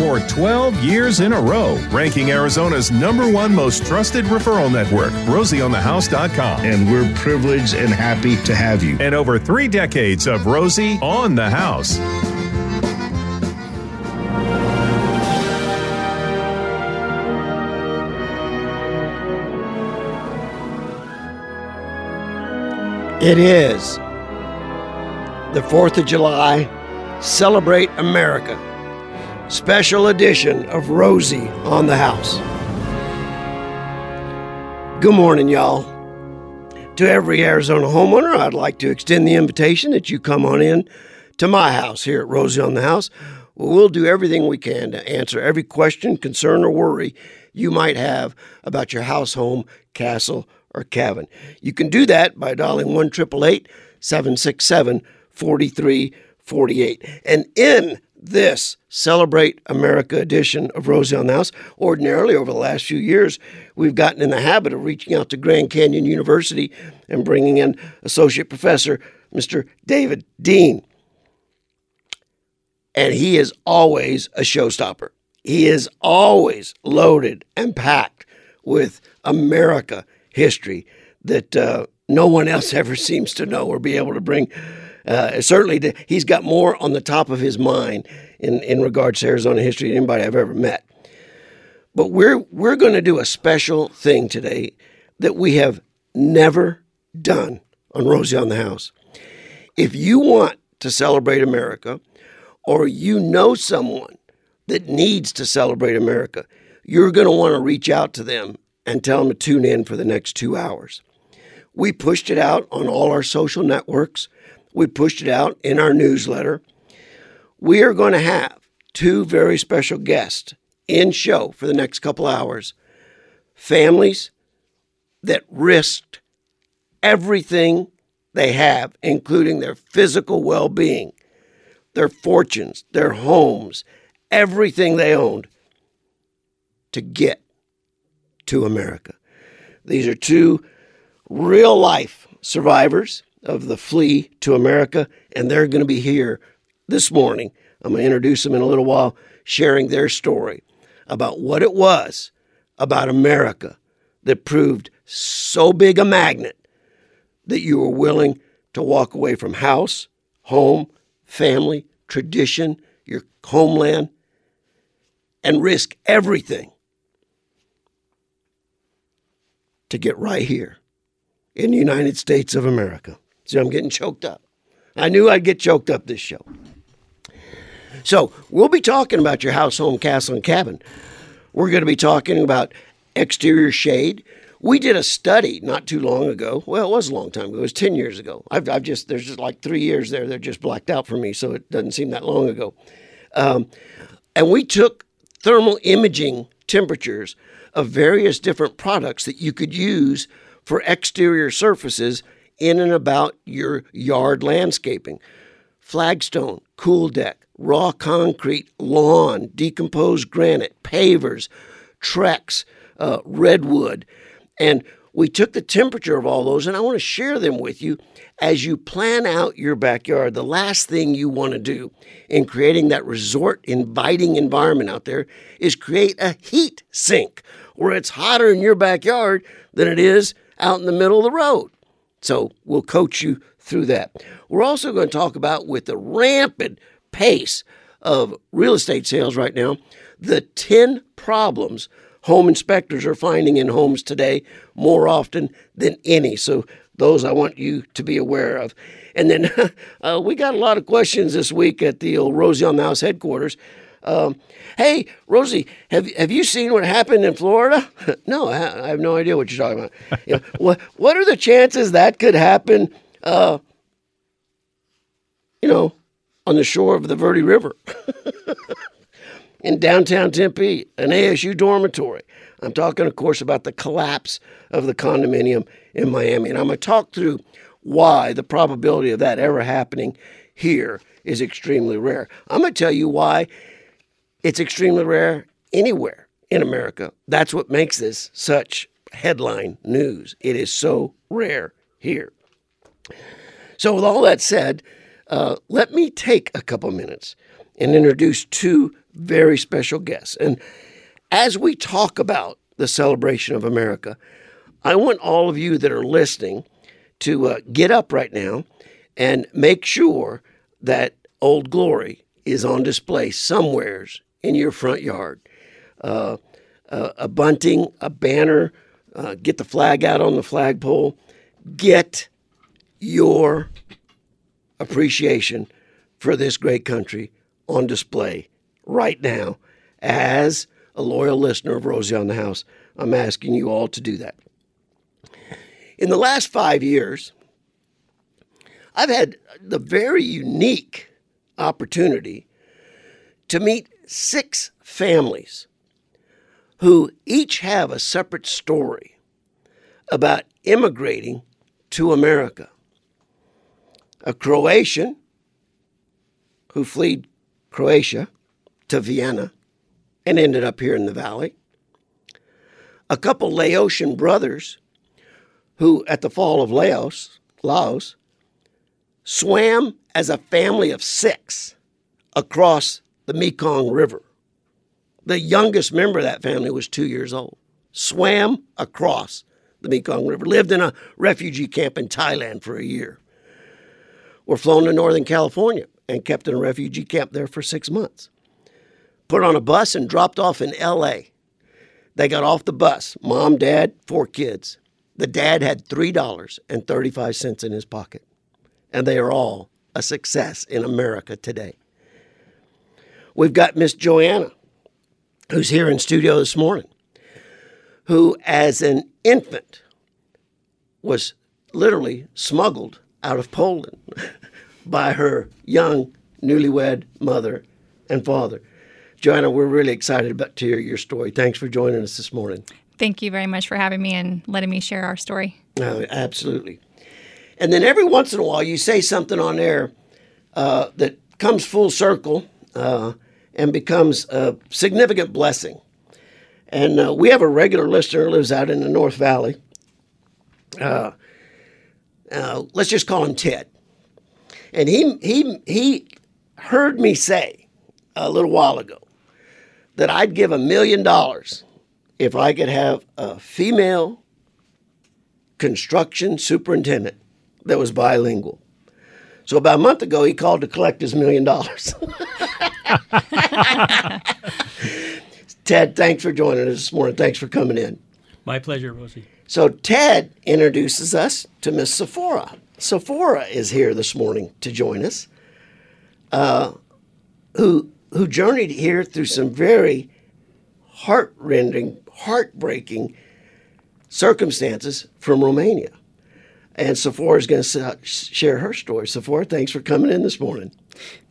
for 12 years in a row, ranking Arizona's number one most trusted referral network, rosieonthehouse.com. And we're privileged and happy to have you. And over three decades of Rosie on the House. It is the 4th of July, Celebrate America, special edition of Rosie on the House. Good morning, y'all. To every Arizona homeowner, I'd like to extend the invitation that you come on in to my house here at Rosie on the House. We'll do everything we can to answer every question, concern, or worry you might have about your house, home, castle, or cabin. You can do that by dialing 1 767 4348. And in this Celebrate America edition of the House, ordinarily over the last few years, we've gotten in the habit of reaching out to Grand Canyon University and bringing in Associate Professor Mr. David Dean. And he is always a showstopper. He is always loaded and packed with America history that uh, no one else ever seems to know or be able to bring. Uh, certainly, the, he's got more on the top of his mind in, in regards to Arizona history than anybody I've ever met. But we're we're going to do a special thing today that we have never done on Rosie on the House. If you want to celebrate America, or you know someone that needs to celebrate America, you're going to want to reach out to them and tell them to tune in for the next two hours. We pushed it out on all our social networks. We pushed it out in our newsletter. We are going to have two very special guests in show for the next couple hours. Families that risked everything they have, including their physical well being, their fortunes, their homes, everything they owned to get to America. These are two real life survivors of the flee to America, and they're going to be here this morning. I'm going to introduce them in a little while, sharing their story about what it was about America that proved so big a magnet that you were willing to walk away from house, home, family, tradition, your homeland, and risk everything to get right here in the United States of America. See, I'm getting choked up. I knew I'd get choked up this show. So, we'll be talking about your house, home, castle, and cabin. We're going to be talking about exterior shade. We did a study not too long ago. Well, it was a long time ago. It was 10 years ago. I've, I've just, there's just like three years there. They're just blacked out for me, so it doesn't seem that long ago. Um, and we took thermal imaging temperatures of various different products that you could use for exterior surfaces in and about your yard landscaping. Flagstone, cool deck, raw concrete, lawn, decomposed granite, pavers, Trex, uh, redwood. And we took the temperature of all those, and I want to share them with you as you plan out your backyard. The last thing you want to do in creating that resort inviting environment out there is create a heat sink where it's hotter in your backyard than it is out in the middle of the road. So we'll coach you through that. We're also going to talk about with the rampant pace of real estate sales right now, the 10 problems home inspectors are finding in homes today more often than any. So those I want you to be aware of. And then uh, we got a lot of questions this week at the old Rosie on the House headquarters. Um, hey, Rosie, have have you seen what happened in Florida? no, I, have no idea what you're talking about. you know, what what are the chances that could happen? Uh, you know, on the shore of the Verde River, in downtown Tempe, an ASU dormitory. I'm talking, of course, about the collapse of the condominium in Miami, and I'm going to talk through why the probability of that ever happening here is extremely rare. I'm going to tell you why it's extremely rare anywhere in America. That's what makes this such headline news. It is so rare here. So, with all that said, uh, let me take a couple minutes and introduce two very special guests. And as we talk about the celebration of America, I want all of you that are listening to uh, get up right now and make sure that Old Glory is on display somewheres in your front yard. Uh, uh, a bunting, a banner, uh, get the flag out on the flagpole. Get your appreciation for this great country on display right now. As a loyal listener of Rosie on the House, I'm asking you all to do that. In the last five years, I've had the very unique opportunity to meet six families who each have a separate story about immigrating to America. A Croatian who fled Croatia to Vienna and ended up here in the valley. A couple Laotian brothers who, at the fall of Laos, Laos, swam as a family of six across the Mekong River. The youngest member of that family was two years old. Swam across the Mekong River, lived in a refugee camp in Thailand for a year. Were flown to Northern California and kept in a refugee camp there for six months. Put on a bus and dropped off in LA. They got off the bus mom, dad, four kids. The dad had $3.35 in his pocket, and they are all a success in America today. We've got Miss Joanna, who's here in studio this morning, who, as an infant, was literally smuggled out of Poland by her young newlywed mother and father. Joanna, we're really excited about to hear your story. Thanks for joining us this morning. Thank you very much for having me and letting me share our story. Absolutely. And then every once in a while, you say something on air uh, that comes full circle uh, and becomes a significant blessing. And uh, we have a regular listener who lives out in the North Valley. Uh, uh, let's just call him Ted. And he, he, he heard me say a little while ago that I'd give a million dollars if I could have a female construction superintendent that was bilingual. So about a month ago, he called to collect his million dollars. Ted, thanks for joining us this morning. Thanks for coming in. My pleasure, Rosie. So Ted introduces us to Miss Sephora. Sephora is here this morning to join us, uh, who who journeyed here through some very heartrending, heartbreaking circumstances from Romania. And Sephora is going to share her story. Sephora, thanks for coming in this morning.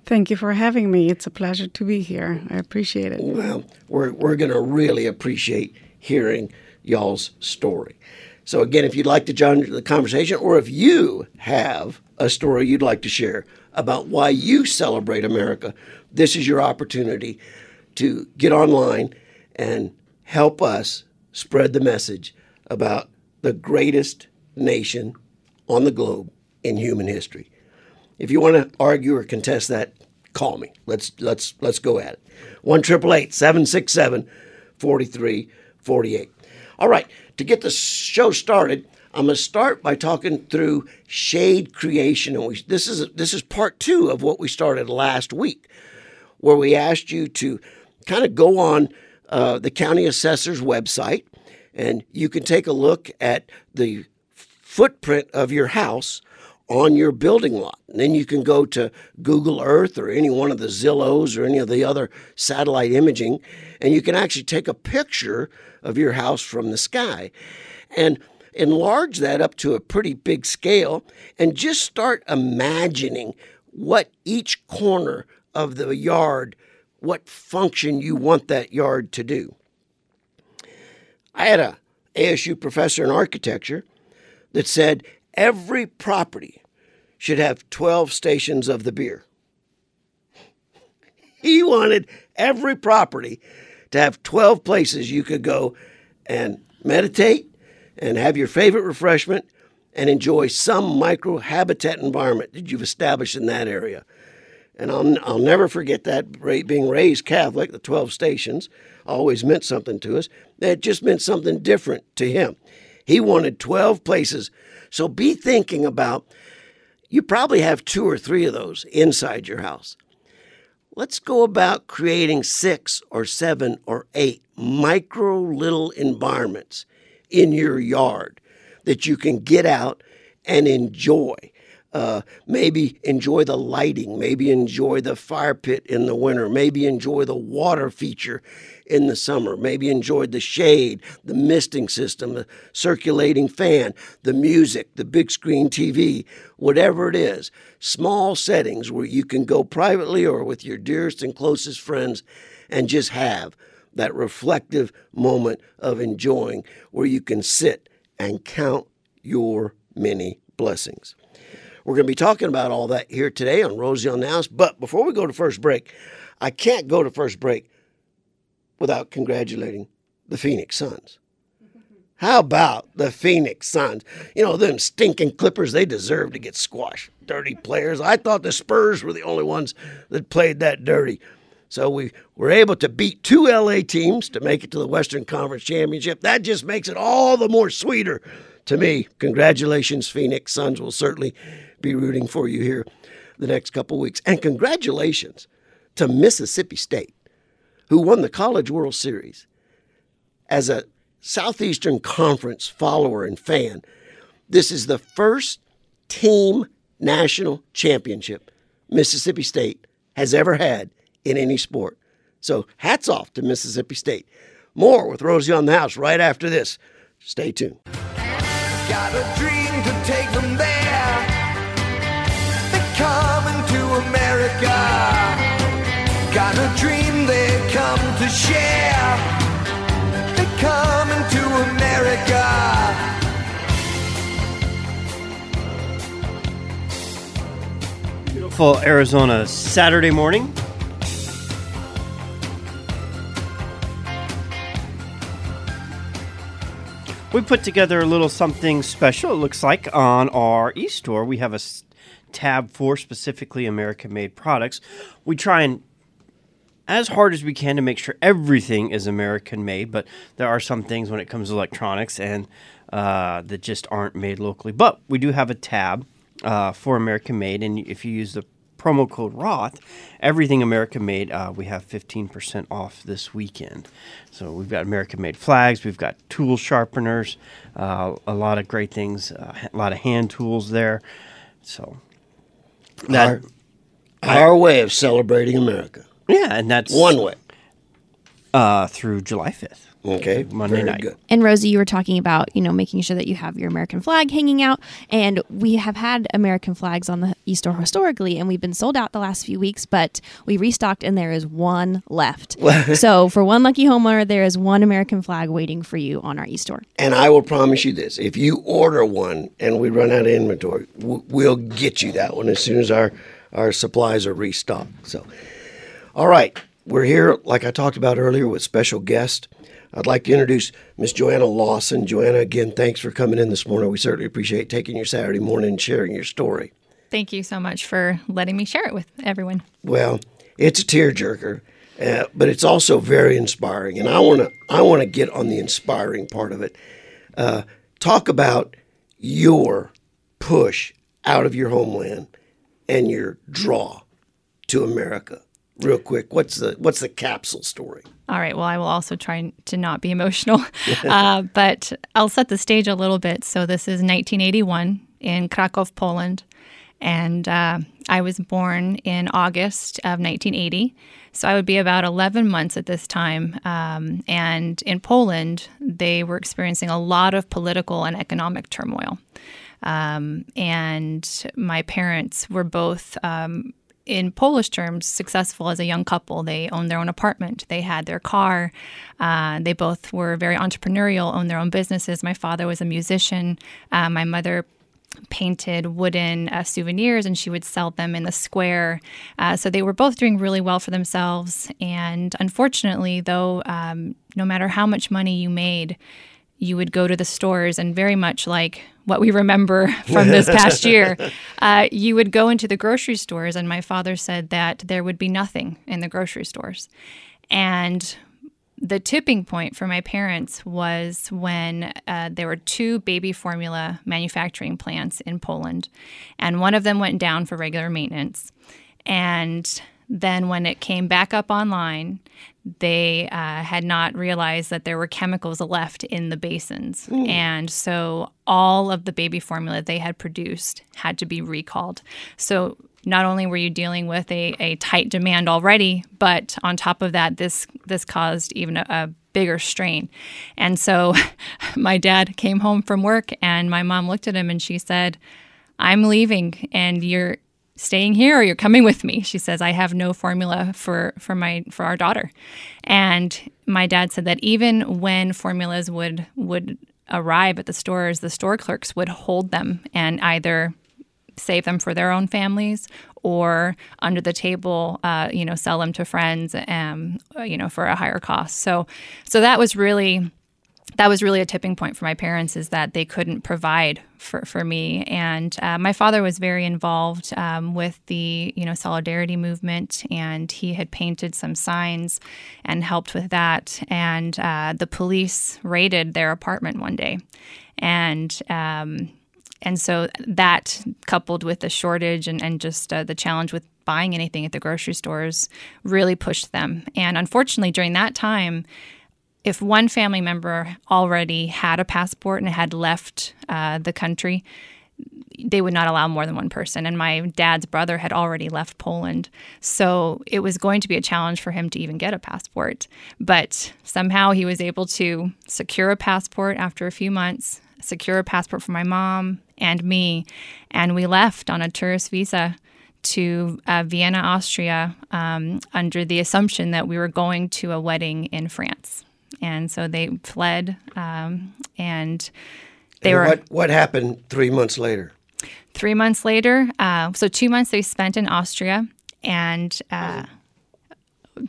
Thank you for having me. It's a pleasure to be here. I appreciate it. Well, we're, we're going to really appreciate hearing y'all's story. So, again, if you'd like to join the conversation, or if you have a story you'd like to share about why you celebrate America, this is your opportunity to get online and help us spread the message about the greatest nation on the globe in human history. If you want to argue or contest that, call me. Let's let's let's go at it. One triple eight seven six seven forty three forty eight. All right, to get the show started, I'm going to start by talking through shade creation, and we, this is this is part two of what we started last week, where we asked you to kind of go on uh, the county assessor's website, and you can take a look at the footprint of your house on your building lot. And then you can go to Google Earth or any one of the Zillows or any of the other satellite imaging, and you can actually take a picture of your house from the sky and enlarge that up to a pretty big scale and just start imagining what each corner of the yard, what function you want that yard to do. I had a ASU professor in architecture that said every property should have 12 stations of the beer. He wanted every property to have 12 places you could go and meditate and have your favorite refreshment and enjoy some micro habitat environment that you've established in that area. And I'll, I'll never forget that being raised Catholic, the 12 stations always meant something to us. That just meant something different to him. He wanted 12 places. So be thinking about you probably have two or three of those inside your house. Let's go about creating six or seven or eight micro little environments in your yard that you can get out and enjoy. Uh, maybe enjoy the lighting, maybe enjoy the fire pit in the winter, maybe enjoy the water feature in the summer, maybe enjoyed the shade, the misting system, the circulating fan, the music, the big screen TV, whatever it is. Small settings where you can go privately or with your dearest and closest friends and just have that reflective moment of enjoying where you can sit and count your many blessings. We're going to be talking about all that here today on Rosie on the House. But before we go to first break, I can't go to first break without congratulating the Phoenix Suns. How about the Phoenix Suns? You know, them stinking Clippers, they deserve to get squashed. Dirty players. I thought the Spurs were the only ones that played that dirty. So we were able to beat two LA teams to make it to the Western Conference Championship. That just makes it all the more sweeter to me. Congratulations, Phoenix Suns. We'll certainly be rooting for you here the next couple weeks. And congratulations to Mississippi State, who won the College World Series. As a Southeastern Conference follower and fan, this is the first team national championship Mississippi State has ever had in any sport. So hats off to Mississippi State. More with Rosie on the House right after this. Stay tuned. Got a dream to take them there. They're coming to America. Got a dream share. They're coming to America. Beautiful Arizona Saturday morning. we put together a little something special, it looks like, on our e store. We have a tab for specifically American made products. We try and as hard as we can to make sure everything is American made, but there are some things when it comes to electronics and uh, that just aren't made locally. But we do have a tab uh, for American made, and if you use the promo code Roth, everything American made, uh, we have 15% off this weekend. So we've got American made flags, we've got tool sharpeners, uh, a lot of great things, uh, a lot of hand tools there. So that our, our way of celebrating America. Yeah, and that's one way. Uh, through July 5th. Okay, Monday Very night. Good. And Rosie, you were talking about, you know, making sure that you have your American flag hanging out. And we have had American flags on the e-store historically, and we've been sold out the last few weeks, but we restocked and there is one left. so for one lucky homeowner, there is one American flag waiting for you on our e-store. And I will promise you this, if you order one and we run out of inventory, we'll get you that one as soon as our, our supplies are restocked. So, all right. We're here, like I talked about earlier, with special guest. I'd like to introduce Miss Joanna Lawson. Joanna, again, thanks for coming in this morning. We certainly appreciate taking your Saturday morning and sharing your story. Thank you so much for letting me share it with everyone. Well, it's a tearjerker, uh, but it's also very inspiring, and I want to I want to get on the inspiring part of it. Uh, talk about your push out of your homeland and your draw to America real quick. What's the what's the capsule story? All right. Well, I will also try to not be emotional, uh, but I'll set the stage a little bit. So this is 1981 in Krakow, Poland, and uh, I was born in August of 1980. So I would be about 11 months at this time. Um, and in Poland, they were experiencing a lot of political and economic turmoil. Um, and my parents were both um, in Polish terms, successful as a young couple. They owned their own apartment, they had their car. Uh, they both were very entrepreneurial, owned their own businesses. My father was a musician. Uh, my mother painted wooden uh, souvenirs and she would sell them in the square. Uh, so they were both doing really well for themselves. And unfortunately, though, um, no matter how much money you made, you would go to the stores and very much like what we remember from this past year, uh, you would go into the grocery stores, and my father said that there would be nothing in the grocery stores. And the tipping point for my parents was when uh, there were two baby formula manufacturing plants in Poland, and one of them went down for regular maintenance. And then when it came back up online, they uh, had not realized that there were chemicals left in the basins. Mm. And so all of the baby formula they had produced had to be recalled. So not only were you dealing with a, a tight demand already, but on top of that, this this caused even a, a bigger strain. And so my dad came home from work and my mom looked at him and she said, I'm leaving and you're staying here or you're coming with me she says i have no formula for for my for our daughter and my dad said that even when formulas would would arrive at the stores the store clerks would hold them and either save them for their own families or under the table, uh, you know, sell them to friends, um, you know, for a higher cost. So, so that was really that was really a tipping point for my parents is that they couldn't provide for, for me. And uh, my father was very involved um, with the you know solidarity movement and he had painted some signs and helped with that. And uh, the police raided their apartment one day. And um, and so that coupled with the shortage and, and just uh, the challenge with buying anything at the grocery stores really pushed them. And unfortunately, during that time, if one family member already had a passport and had left uh, the country, they would not allow more than one person. And my dad's brother had already left Poland. So it was going to be a challenge for him to even get a passport. But somehow he was able to secure a passport after a few months, secure a passport for my mom and me, and we left on a tourist visa to uh, Vienna, Austria, um, under the assumption that we were going to a wedding in France. And so they fled, um, and they and were. What, what happened three months later? Three months later, uh, so two months they spent in Austria, and uh,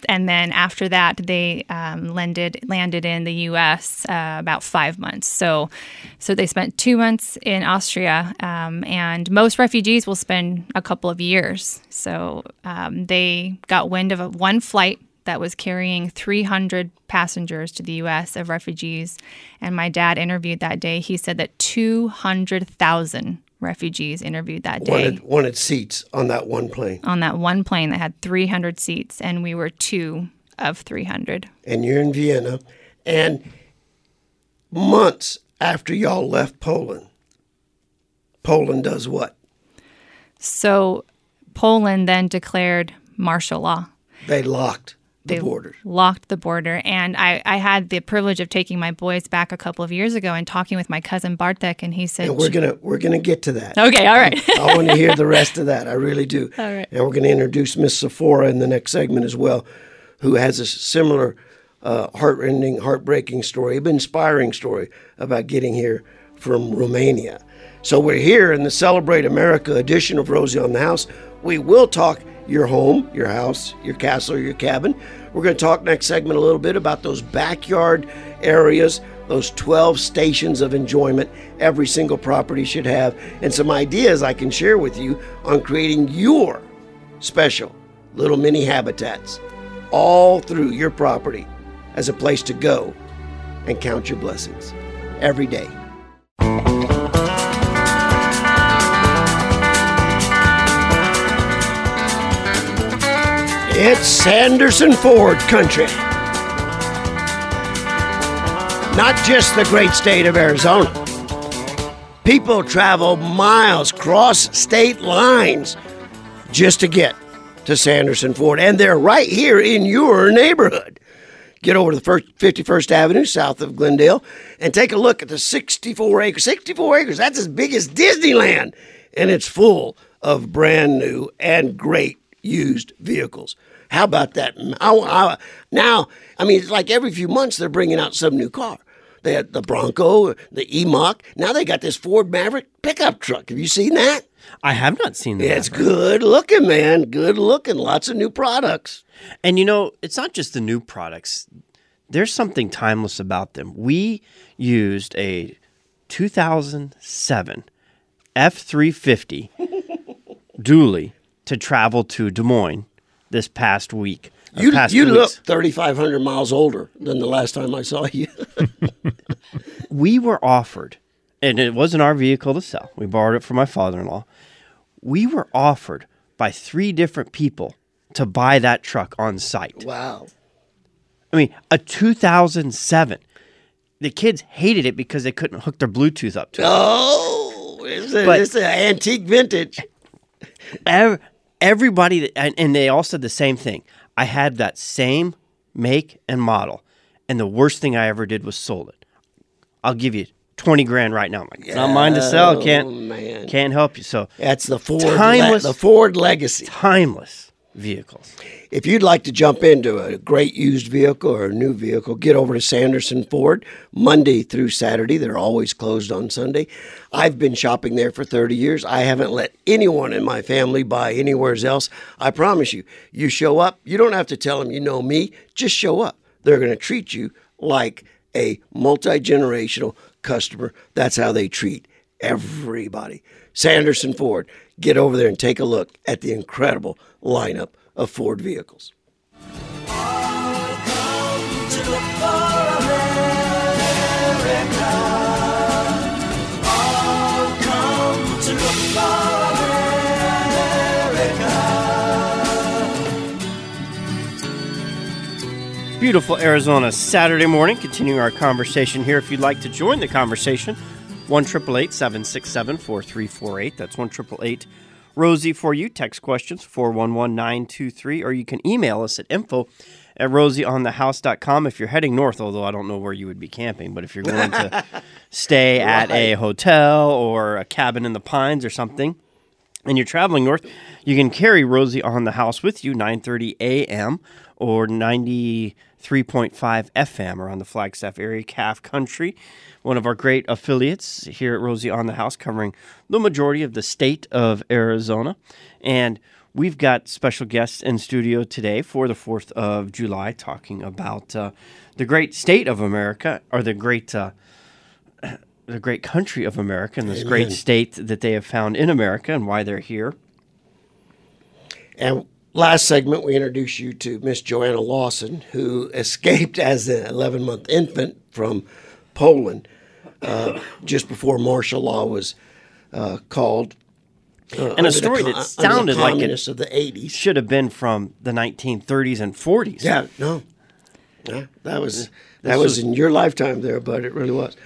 and then after that, they um, landed landed in the U.S. Uh, about five months. So, so they spent two months in Austria, um, and most refugees will spend a couple of years. So um, they got wind of a, one flight that was carrying 300 passengers to the U.S. of refugees, and my dad interviewed that day. He said that 200,000 refugees interviewed that day. Wanted, wanted seats on that one plane. On that one plane that had 300 seats, and we were two of 300. And you're in Vienna. And months after y'all left Poland, Poland does what? So Poland then declared martial law. They locked the they border. locked the border. And I, I had the privilege of taking my boys back a couple of years ago and talking with my cousin Bartek, and he said, and "We're gonna we're gonna get to that." Okay, all right. I, I want to hear the rest of that. I really do. All right. And we're going to introduce Miss Sephora in the next segment as well, who has a similar uh, heartrending, heartbreaking story, an inspiring story about getting here from Romania. So we're here in the Celebrate America edition of Rosie on the House. We will talk your home, your house, your castle, your cabin. We're going to talk next segment a little bit about those backyard areas, those 12 stations of enjoyment every single property should have, and some ideas I can share with you on creating your special little mini habitats all through your property as a place to go and count your blessings every day. It's Sanderson Ford country. Not just the great state of Arizona. People travel miles, cross state lines just to get to Sanderson Ford, and they're right here in your neighborhood. Get over to the first 51st Avenue south of Glendale and take a look at the 64 acres. 64 acres, that's as big as Disneyland, and it's full of brand new and great used vehicles. How about that? I, I, now, I mean, it's like every few months they're bringing out some new car. They had the Bronco, the E-Mach. Now they got this Ford Maverick pickup truck. Have you seen that? I have not seen that. Yeah, it's good looking, man. Good looking. Lots of new products. And you know, it's not just the new products. there's something timeless about them. We used a 2007 F350 dually to travel to Des Moines this past week. You, past you look 3,500 miles older than the last time I saw you. we were offered, and it wasn't our vehicle to sell. We borrowed it from my father-in-law. We were offered by three different people to buy that truck on site. wow. I mean, a 2007. The kids hated it because they couldn't hook their Bluetooth up to it. Oh, it's, a, But- it's an antique vintage. Ev- Everybody, and, and they all said the same thing. I had that same make and model, and the worst thing I ever did was sold it. I'll give you 20 grand right now. I'm like, it's not mine to sell. Oh, Can't, man. can't help you. So, That's the Ford, le- Timeless- the Ford legacy. timeless vehicles. If you'd like to jump into a great used vehicle or a new vehicle, get over to Sanderson Ford Monday through Saturday. They're always closed on Sunday. I've been shopping there for 30 years. I haven't let anyone in my family buy anywhere else. I promise you, you show up, you don't have to tell them you know me, just show up. They're going to treat you like a multi generational customer. That's how they treat everybody. Sanderson Ford, get over there and take a look at the incredible lineup of Ford vehicles. Beautiful Arizona Saturday morning. Continuing our conversation here. If you'd like to join the conversation, one triple eight seven six seven four three four eight. That's one triple eight Rosie for you. Text questions four one one nine two three, or you can email us at info at rosieonthehouse.com if you're heading north. Although I don't know where you would be camping, but if you're going to stay at a hotel or a cabin in the pines or something, and you're traveling north, you can carry Rosie on the house with you, 9:30 a.m. or 93.5 FM around the Flagstaff area, KAFF Country, one of our great affiliates here at Rosie on the House, covering the majority of the state of Arizona, and we've got special guests in studio today for the 4th of July, talking about uh, the great state of America or the great. Uh, the great country of America and this great state that they have found in America and why they're here. And last segment, we introduced you to Miss Joanna Lawson, who escaped as an 11 month infant from Poland uh, just before martial law was uh, called. uh, And a story co- that the sounded like it of the 80s. should have been from the 1930s and 40s. Yeah, no. Yeah, that was that was was- in your lifetime there, but It really was.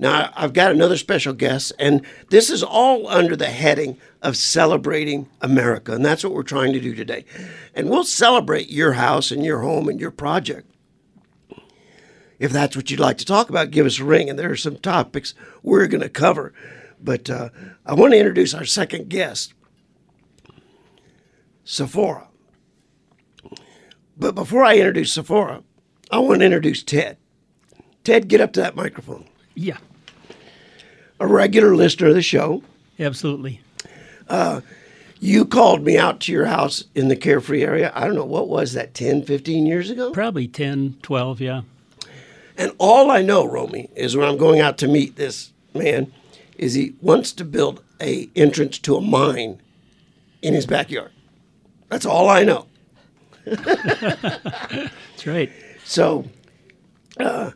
Now I've got another special guest, and this is all under the heading of celebrating America, and that's what we're trying to do today. And we'll celebrate your house and your home and your project. If that's what you'd like to talk about, give us a ring, and there are some topics we're going to cover. But uh, I want to introduce our second guest, Sephora. But before I introduce Sephora, I want to introduce Ted. Ted, get up to that microphone. Yeah, A regular listener of the show. absolutely. Uh, You called me out to your house in the Carefree area. I don't know, what was that, 10, 15 years ago? Probably 10, 12, yeah. And all I know, Romey, is when I'm going out to meet this man, is he wants to build a entrance to a mine in his backyard. That's all I know. That's right. So uh,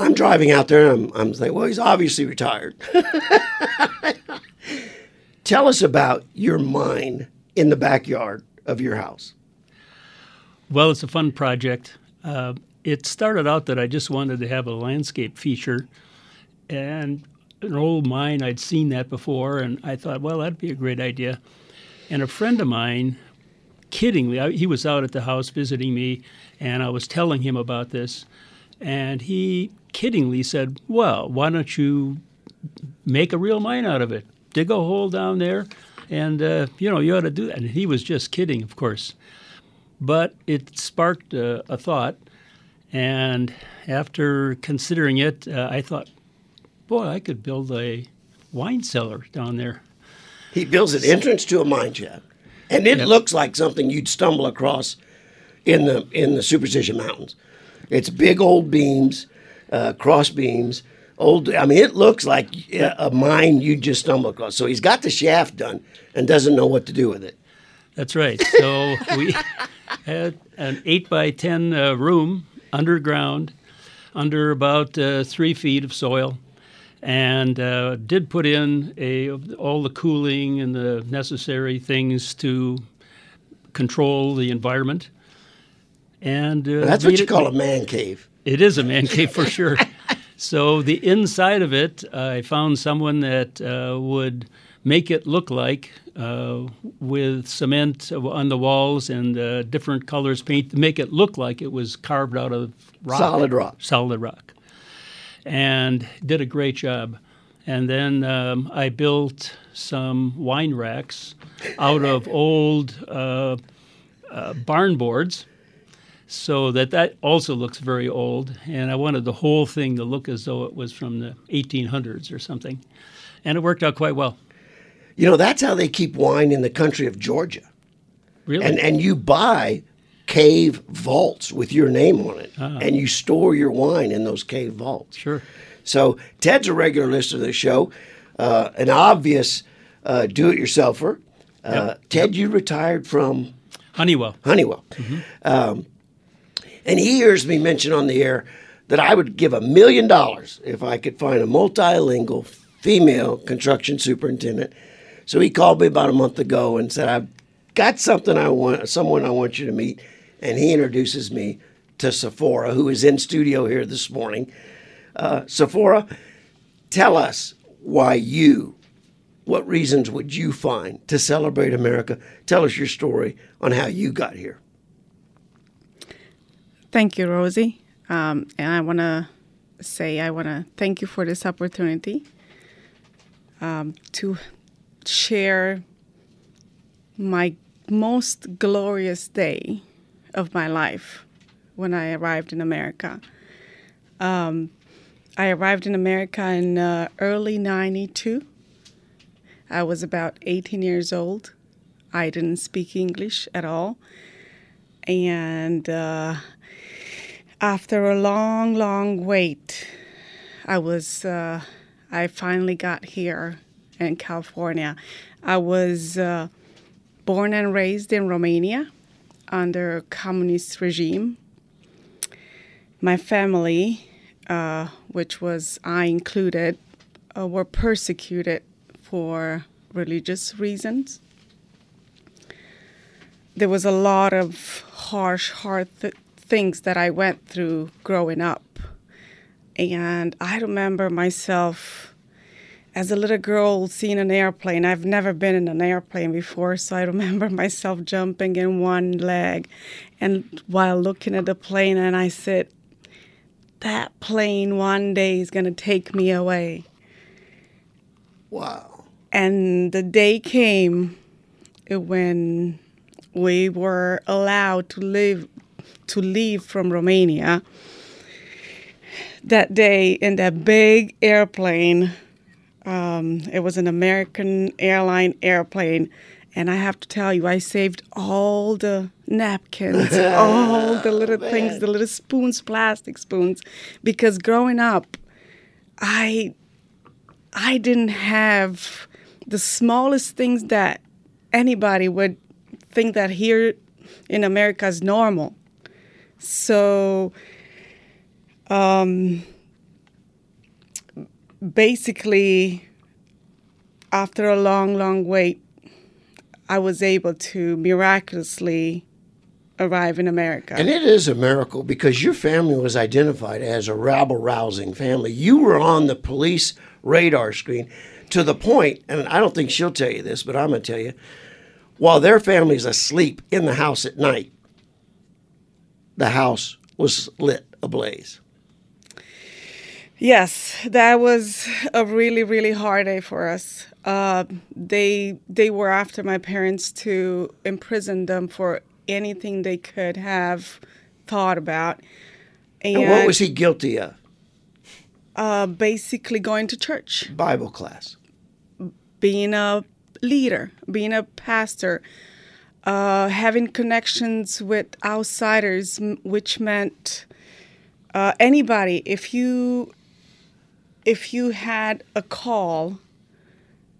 I'm driving out there and I'm, I'm well, he's obviously retired. Tell us about your mine in the backyard of your house. Well, it's a fun project. Uh, it started out that I just wanted to have a landscape feature, and an old mine, I'd seen that before, and I thought, well, that'd be a great idea. And a friend of mine, kiddingly, I, he was out at the house visiting me, and I was telling him about this, and he kiddingly said, well, why don't you make a real mine out of it? Dig a hole down there, and uh, you know you ought to do that. And he was just kidding, of course but it sparked uh, a thought. And after considering it, uh, I thought, boy, I could build a wine cellar down there. He builds an entrance to a mine shaft, and it looks like something you'd stumble across in the in the Superstition Mountains. It's big old beams, uh, cross beams. Old. I mean, it looks like a a mine you just stumbled across. So he's got the shaft done and doesn't know what to do with it. That's right. So we had an eight by ten uh, room underground, under about uh, three feet of soil, and uh, did put in a all the cooling and the necessary things to control the environment. And uh, That's what you it- call a man cave. It is a man cave for sure. So the inside of it, I found someone that uh, would make it look like uh, with cement on the walls and uh, different colors paint to make it look like it was carved out of rock. Solid rock. Solid rock. And did a great job. And then um, I built some wine racks out of old uh, uh, barn boards so that that also looks very old and i wanted the whole thing to look as though it was from the 1800s or something and it worked out quite well You know, that's how they keep wine in the country of Georgia. really And and you buy cave vaults with your name on it, and you store your wine in those cave vaults. sure So Ted's a regular listener to the show, uh, an obvious uh, do-it-yourselfer. Uh, Yep. Ted, you retired from honeywell Honeywell, um, and he hears me mention on the air that I would give a million dollars if I could find a multilingual female construction superintendent. So he called me about a month ago and said, "I've got something I want, someone I want you to meet," and he introduces me to Sephora, who is in studio here this morning. Uh, Sephora, tell us why you, what reasons would you find to celebrate America? Tell us your story on how you got here. Thank you, Rosie. Um, and I want to say I want to thank you for this opportunity um, to share my most glorious day of my life when I arrived in America. Um, I arrived in America in uh, early 92. I was about 18 years old. I didn't speak English at all. And uh, after a long, long wait, I was, uh, I finally got here in California. I was uh, born and raised in Romania under a communist regime. My family, uh, which was I included, uh, were persecuted for religious reasons. There was a lot of harsh, hard th- things that I went through growing up. And I remember myself as a little girl seeing an airplane. I've never been in an airplane before, so I remember myself jumping in one leg and while looking at the plane, and I said, That plane one day is going to take me away. Wow. And the day came when we were allowed to live to leave from Romania. That day in that big airplane, um, it was an American airline airplane, and I have to tell you, I saved all the napkins, all the little things, the little spoons, plastic spoons, because growing up, I I didn't have the smallest things that anybody would think that here in America is normal. So, um, basically, after a long, long wait, I was able to miraculously arrive in America. And it is a miracle because your family was identified as a rabble rousing family. You were on the police radar screen to the point, and I don't think she'll tell you this, but I'm going to tell you, while their family's asleep in the house at night, the house was lit ablaze. Yes, that was a really, really hard day for us. Uh, they they were after my parents to imprison them for anything they could have thought about, and, And what was he guilty of? uh, basically going to church, Bible class. being a leader, being a pastor, uh, having connections with outsiders, which meant uh, anybody, if you if you had a call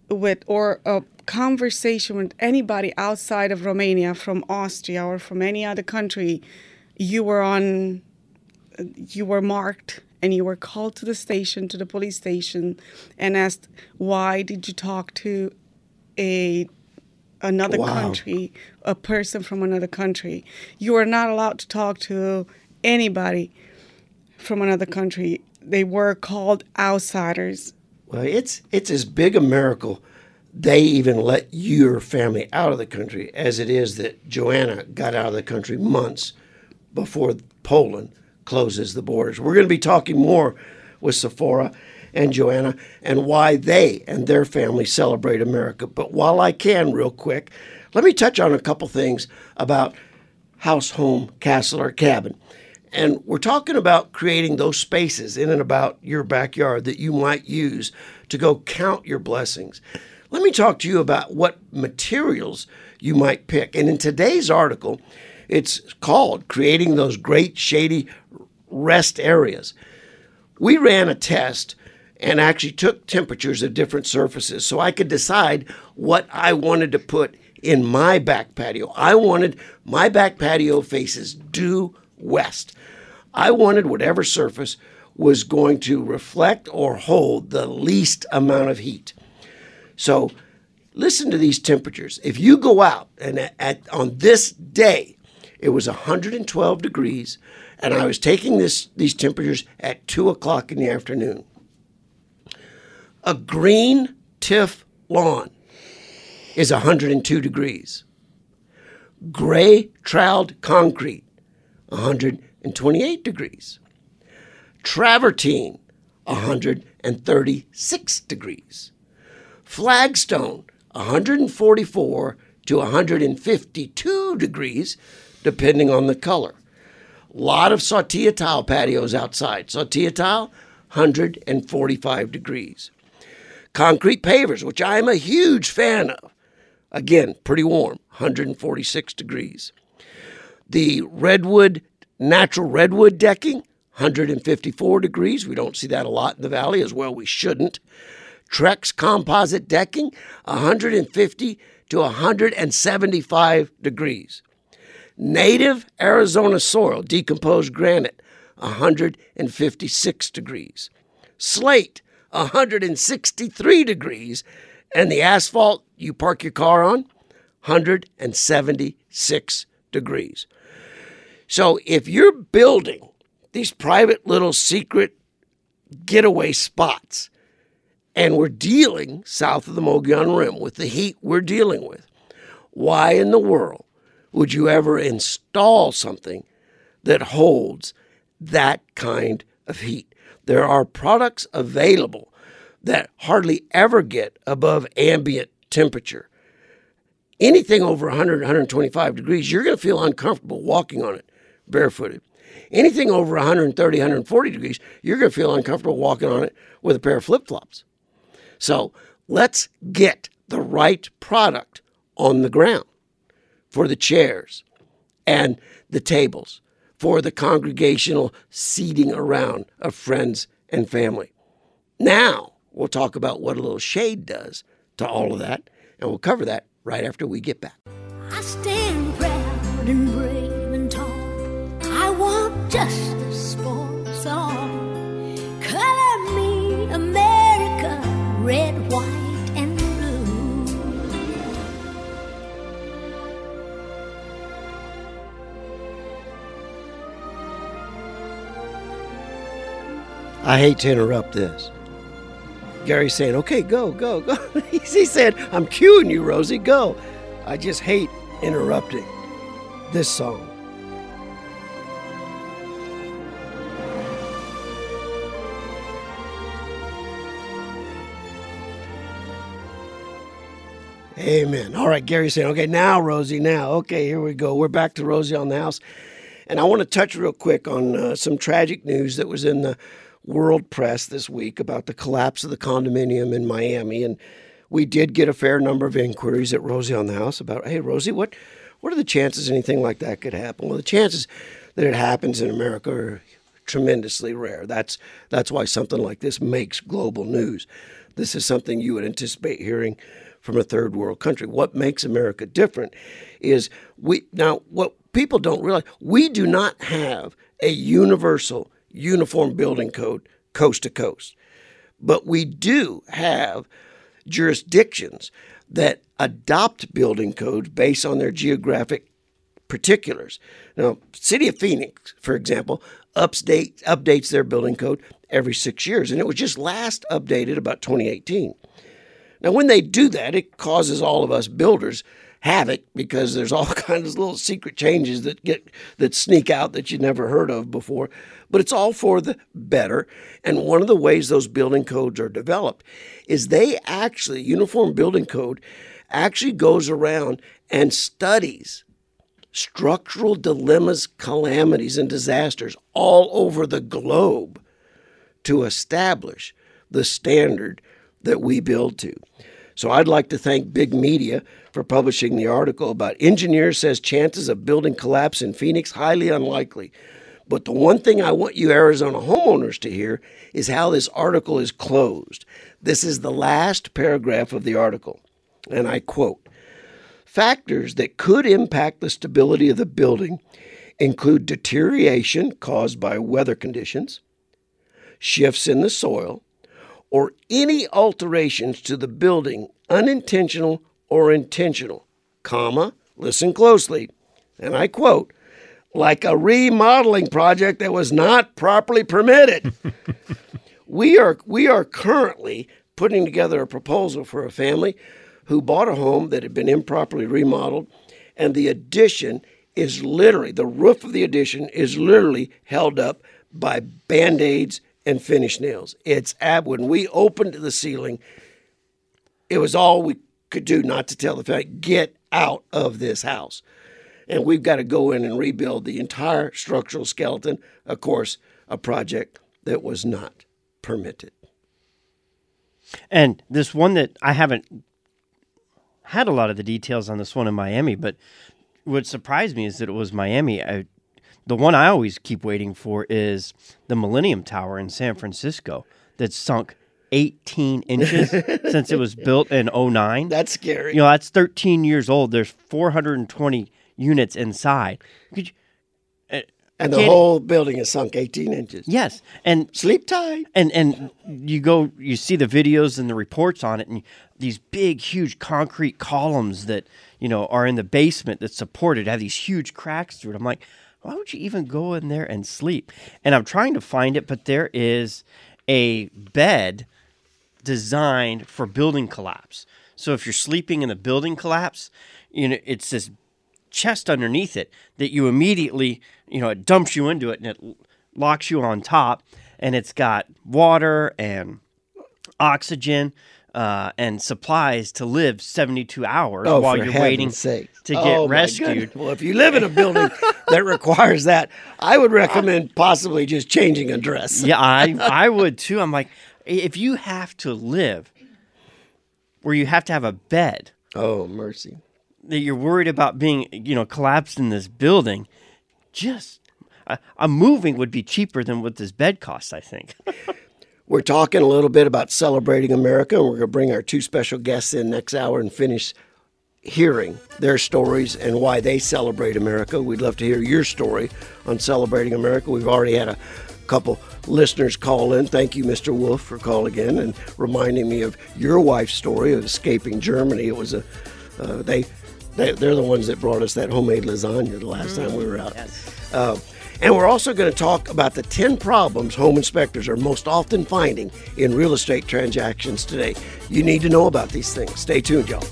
with or a conversation with anybody outside of Romania, from Austria or from any other country, you were on, you were marked and you were called to the station, to the police station, and asked, "Why did you talk to a another Wow. country, a person from another country? You are not allowed to talk to anybody from another country. They were called outsiders. Well, it's it's as big a miracle they even let your family out of the country as it is that Joanna got out of the country months before Poland closes the borders. We're going to be talking more with Sephora and Joanna and why they and their family celebrate America. But while I can, real quick, let me touch on a couple things about house, home, castle, or cabin. And we're talking about creating those spaces in and about your backyard that you might use to go count your blessings. Let me talk to you about what materials you might pick. And in today's article, it's called Creating Those Great Shady Rest Areas. We ran a test and actually took temperatures of different surfaces so I could decide what I wanted to put in my back patio. I wanted my back patio faces due west. I wanted whatever surface was going to reflect or hold the least amount of heat. So listen to these temperatures. If you go out and at, at- on this day, it was 112 degrees, and I was taking this these temperatures at two o'clock in the afternoon. A green tiff lawn is 102 degrees. Gray troweled concrete, 128 degrees. Travertine, 136 degrees. Flagstone, 144 to 152 degrees, depending on the color. Lot of Saltillo tile patios outside. Saltillo tile, 145 degrees. Concrete pavers, which I am a huge fan of. Again, pretty warm, 146 degrees. The redwood, natural redwood decking, 154 degrees. We don't see that a lot in the valley, as well we shouldn't. Trex composite decking, 150 to 175 degrees. Native Arizona soil, decomposed granite, 156 degrees. Slate, 163 degrees. And the asphalt you park your car on, 176 degrees. So if you're building these private little secret getaway spots, and we're dealing south of the Mogollon Rim with the heat we're dealing with, why in the world would you ever install something that holds that kind of heat? There are products available that hardly ever get above ambient temperature. Anything over 100, 125 degrees, you're going to feel uncomfortable walking on it barefooted. Anything over 130, 140 degrees, you're going to feel uncomfortable walking on it with a pair of flip flops. So let's get the right product on the ground for the chairs and the tables, for the congregational seating around of friends and family. Now we'll talk about what a little shade does to all of that, and we'll cover that right after we get back. I stand proud and brave and tall. I want. Color me America, red, white, I hate to interrupt this. Gary's saying, okay, go, go, go. he said, I'm cueing you, Rosie, go. I just hate interrupting this song. Amen. All right, Gary's saying, okay, now, Rosie, now. Okay, here we go. We're back to Rosie on the house. And I want to touch real quick on uh, some tragic news that was in the world press this week about the collapse of the condominium in Miami. And we did get a fair number of inquiries at Rosie on the House about, hey, Rosie, what, what are the chances anything like that could happen? Well, the chances that it happens in America are tremendously rare. That's that's why something like this makes global news. This is something you would anticipate hearing from a third world country. What makes America different is we now what people don't realize we do not have a universal uniform building code coast to coast. But we do have jurisdictions that adopt building codes based on their geographic particulars. Now, City of Phoenix, for example, update, updates their building code every six years, and it was just last updated about 2018. Now, when they do that, it causes all of us builders havoc because there's all kinds of little secret changes that get that sneak out that you never heard of before. But it's all for the better. And one of the ways those building codes are developed is they actually uniform building code actually goes around and studies structural dilemmas, calamities, and disasters all over the globe to establish the standard that we build to. So I'd like to thank Big Media for publishing the article about engineer says chances of building collapse in Phoenix highly unlikely. But the one thing I want you Arizona homeowners to hear is how this article is closed. This is the last paragraph of the article, and I quote Factors that could impact the stability of the building include deterioration caused by weather conditions, shifts in the soil, or any alterations to the building, unintentional or intentional, comma, listen closely, and I quote, like a remodeling project that was not properly permitted. we are we are currently putting together a proposal for a family who bought a home that had been improperly remodeled and the addition is literally the roof of the addition is literally held up by band-aids and finish nails. It's ab when we opened the ceiling, it was all we could do not to tell the family, get out of this house. And we've got to go in and rebuild the entire structural skeleton. Of course, a project that was not permitted. And this one that I haven't had a lot of the details on this one in Miami, but what surprised me is that it was Miami. I, the one I always keep waiting for is the Millennium Tower in San Francisco that sunk 18 inches since it was built in 09. That's scary. You know, that's 13 years old. There's 420 units inside. Could you, uh, and the whole building is sunk 18 inches. Yes, and Sleep tight. and and you go you see the videos and the reports on it and these big huge concrete columns that you know are in the basement that support it have these huge cracks through it i'm like why would you even go in there and sleep and i'm trying to find it but there is a bed designed for building collapse so if you're sleeping in the building collapse you know it's this chest underneath it that you immediately, you know, it dumps you into it and it locks you on top. And it's got water and oxygen uh, and supplies to live 72 hours Oh, while you're waiting to get Oh, rescued. Well, if you live in a building that requires that, I would recommend possibly just changing a dress. yeah, I I would too. I'm like, if you have to live where you have to have a bed Oh, mercy. that you're worried about being, you know, collapsed in this building, just a, a moving would be cheaper than what this bed costs. I think. We're talking a little bit about celebrating America, and we're going to bring our two special guests in next hour and finish hearing their stories and why they celebrate America. We'd love to hear your story on celebrating America. We've already had a couple listeners call in. Thank you, Mr. Wolf, for calling in and reminding me of your wife's story of escaping Germany. It was a uh, they, they they're the ones that brought us that homemade lasagna the last time we were out. Uh, and we're also going to talk about the 10 problems home inspectors are most often finding in real estate transactions today. You need to know about these things. Stay tuned, y'all.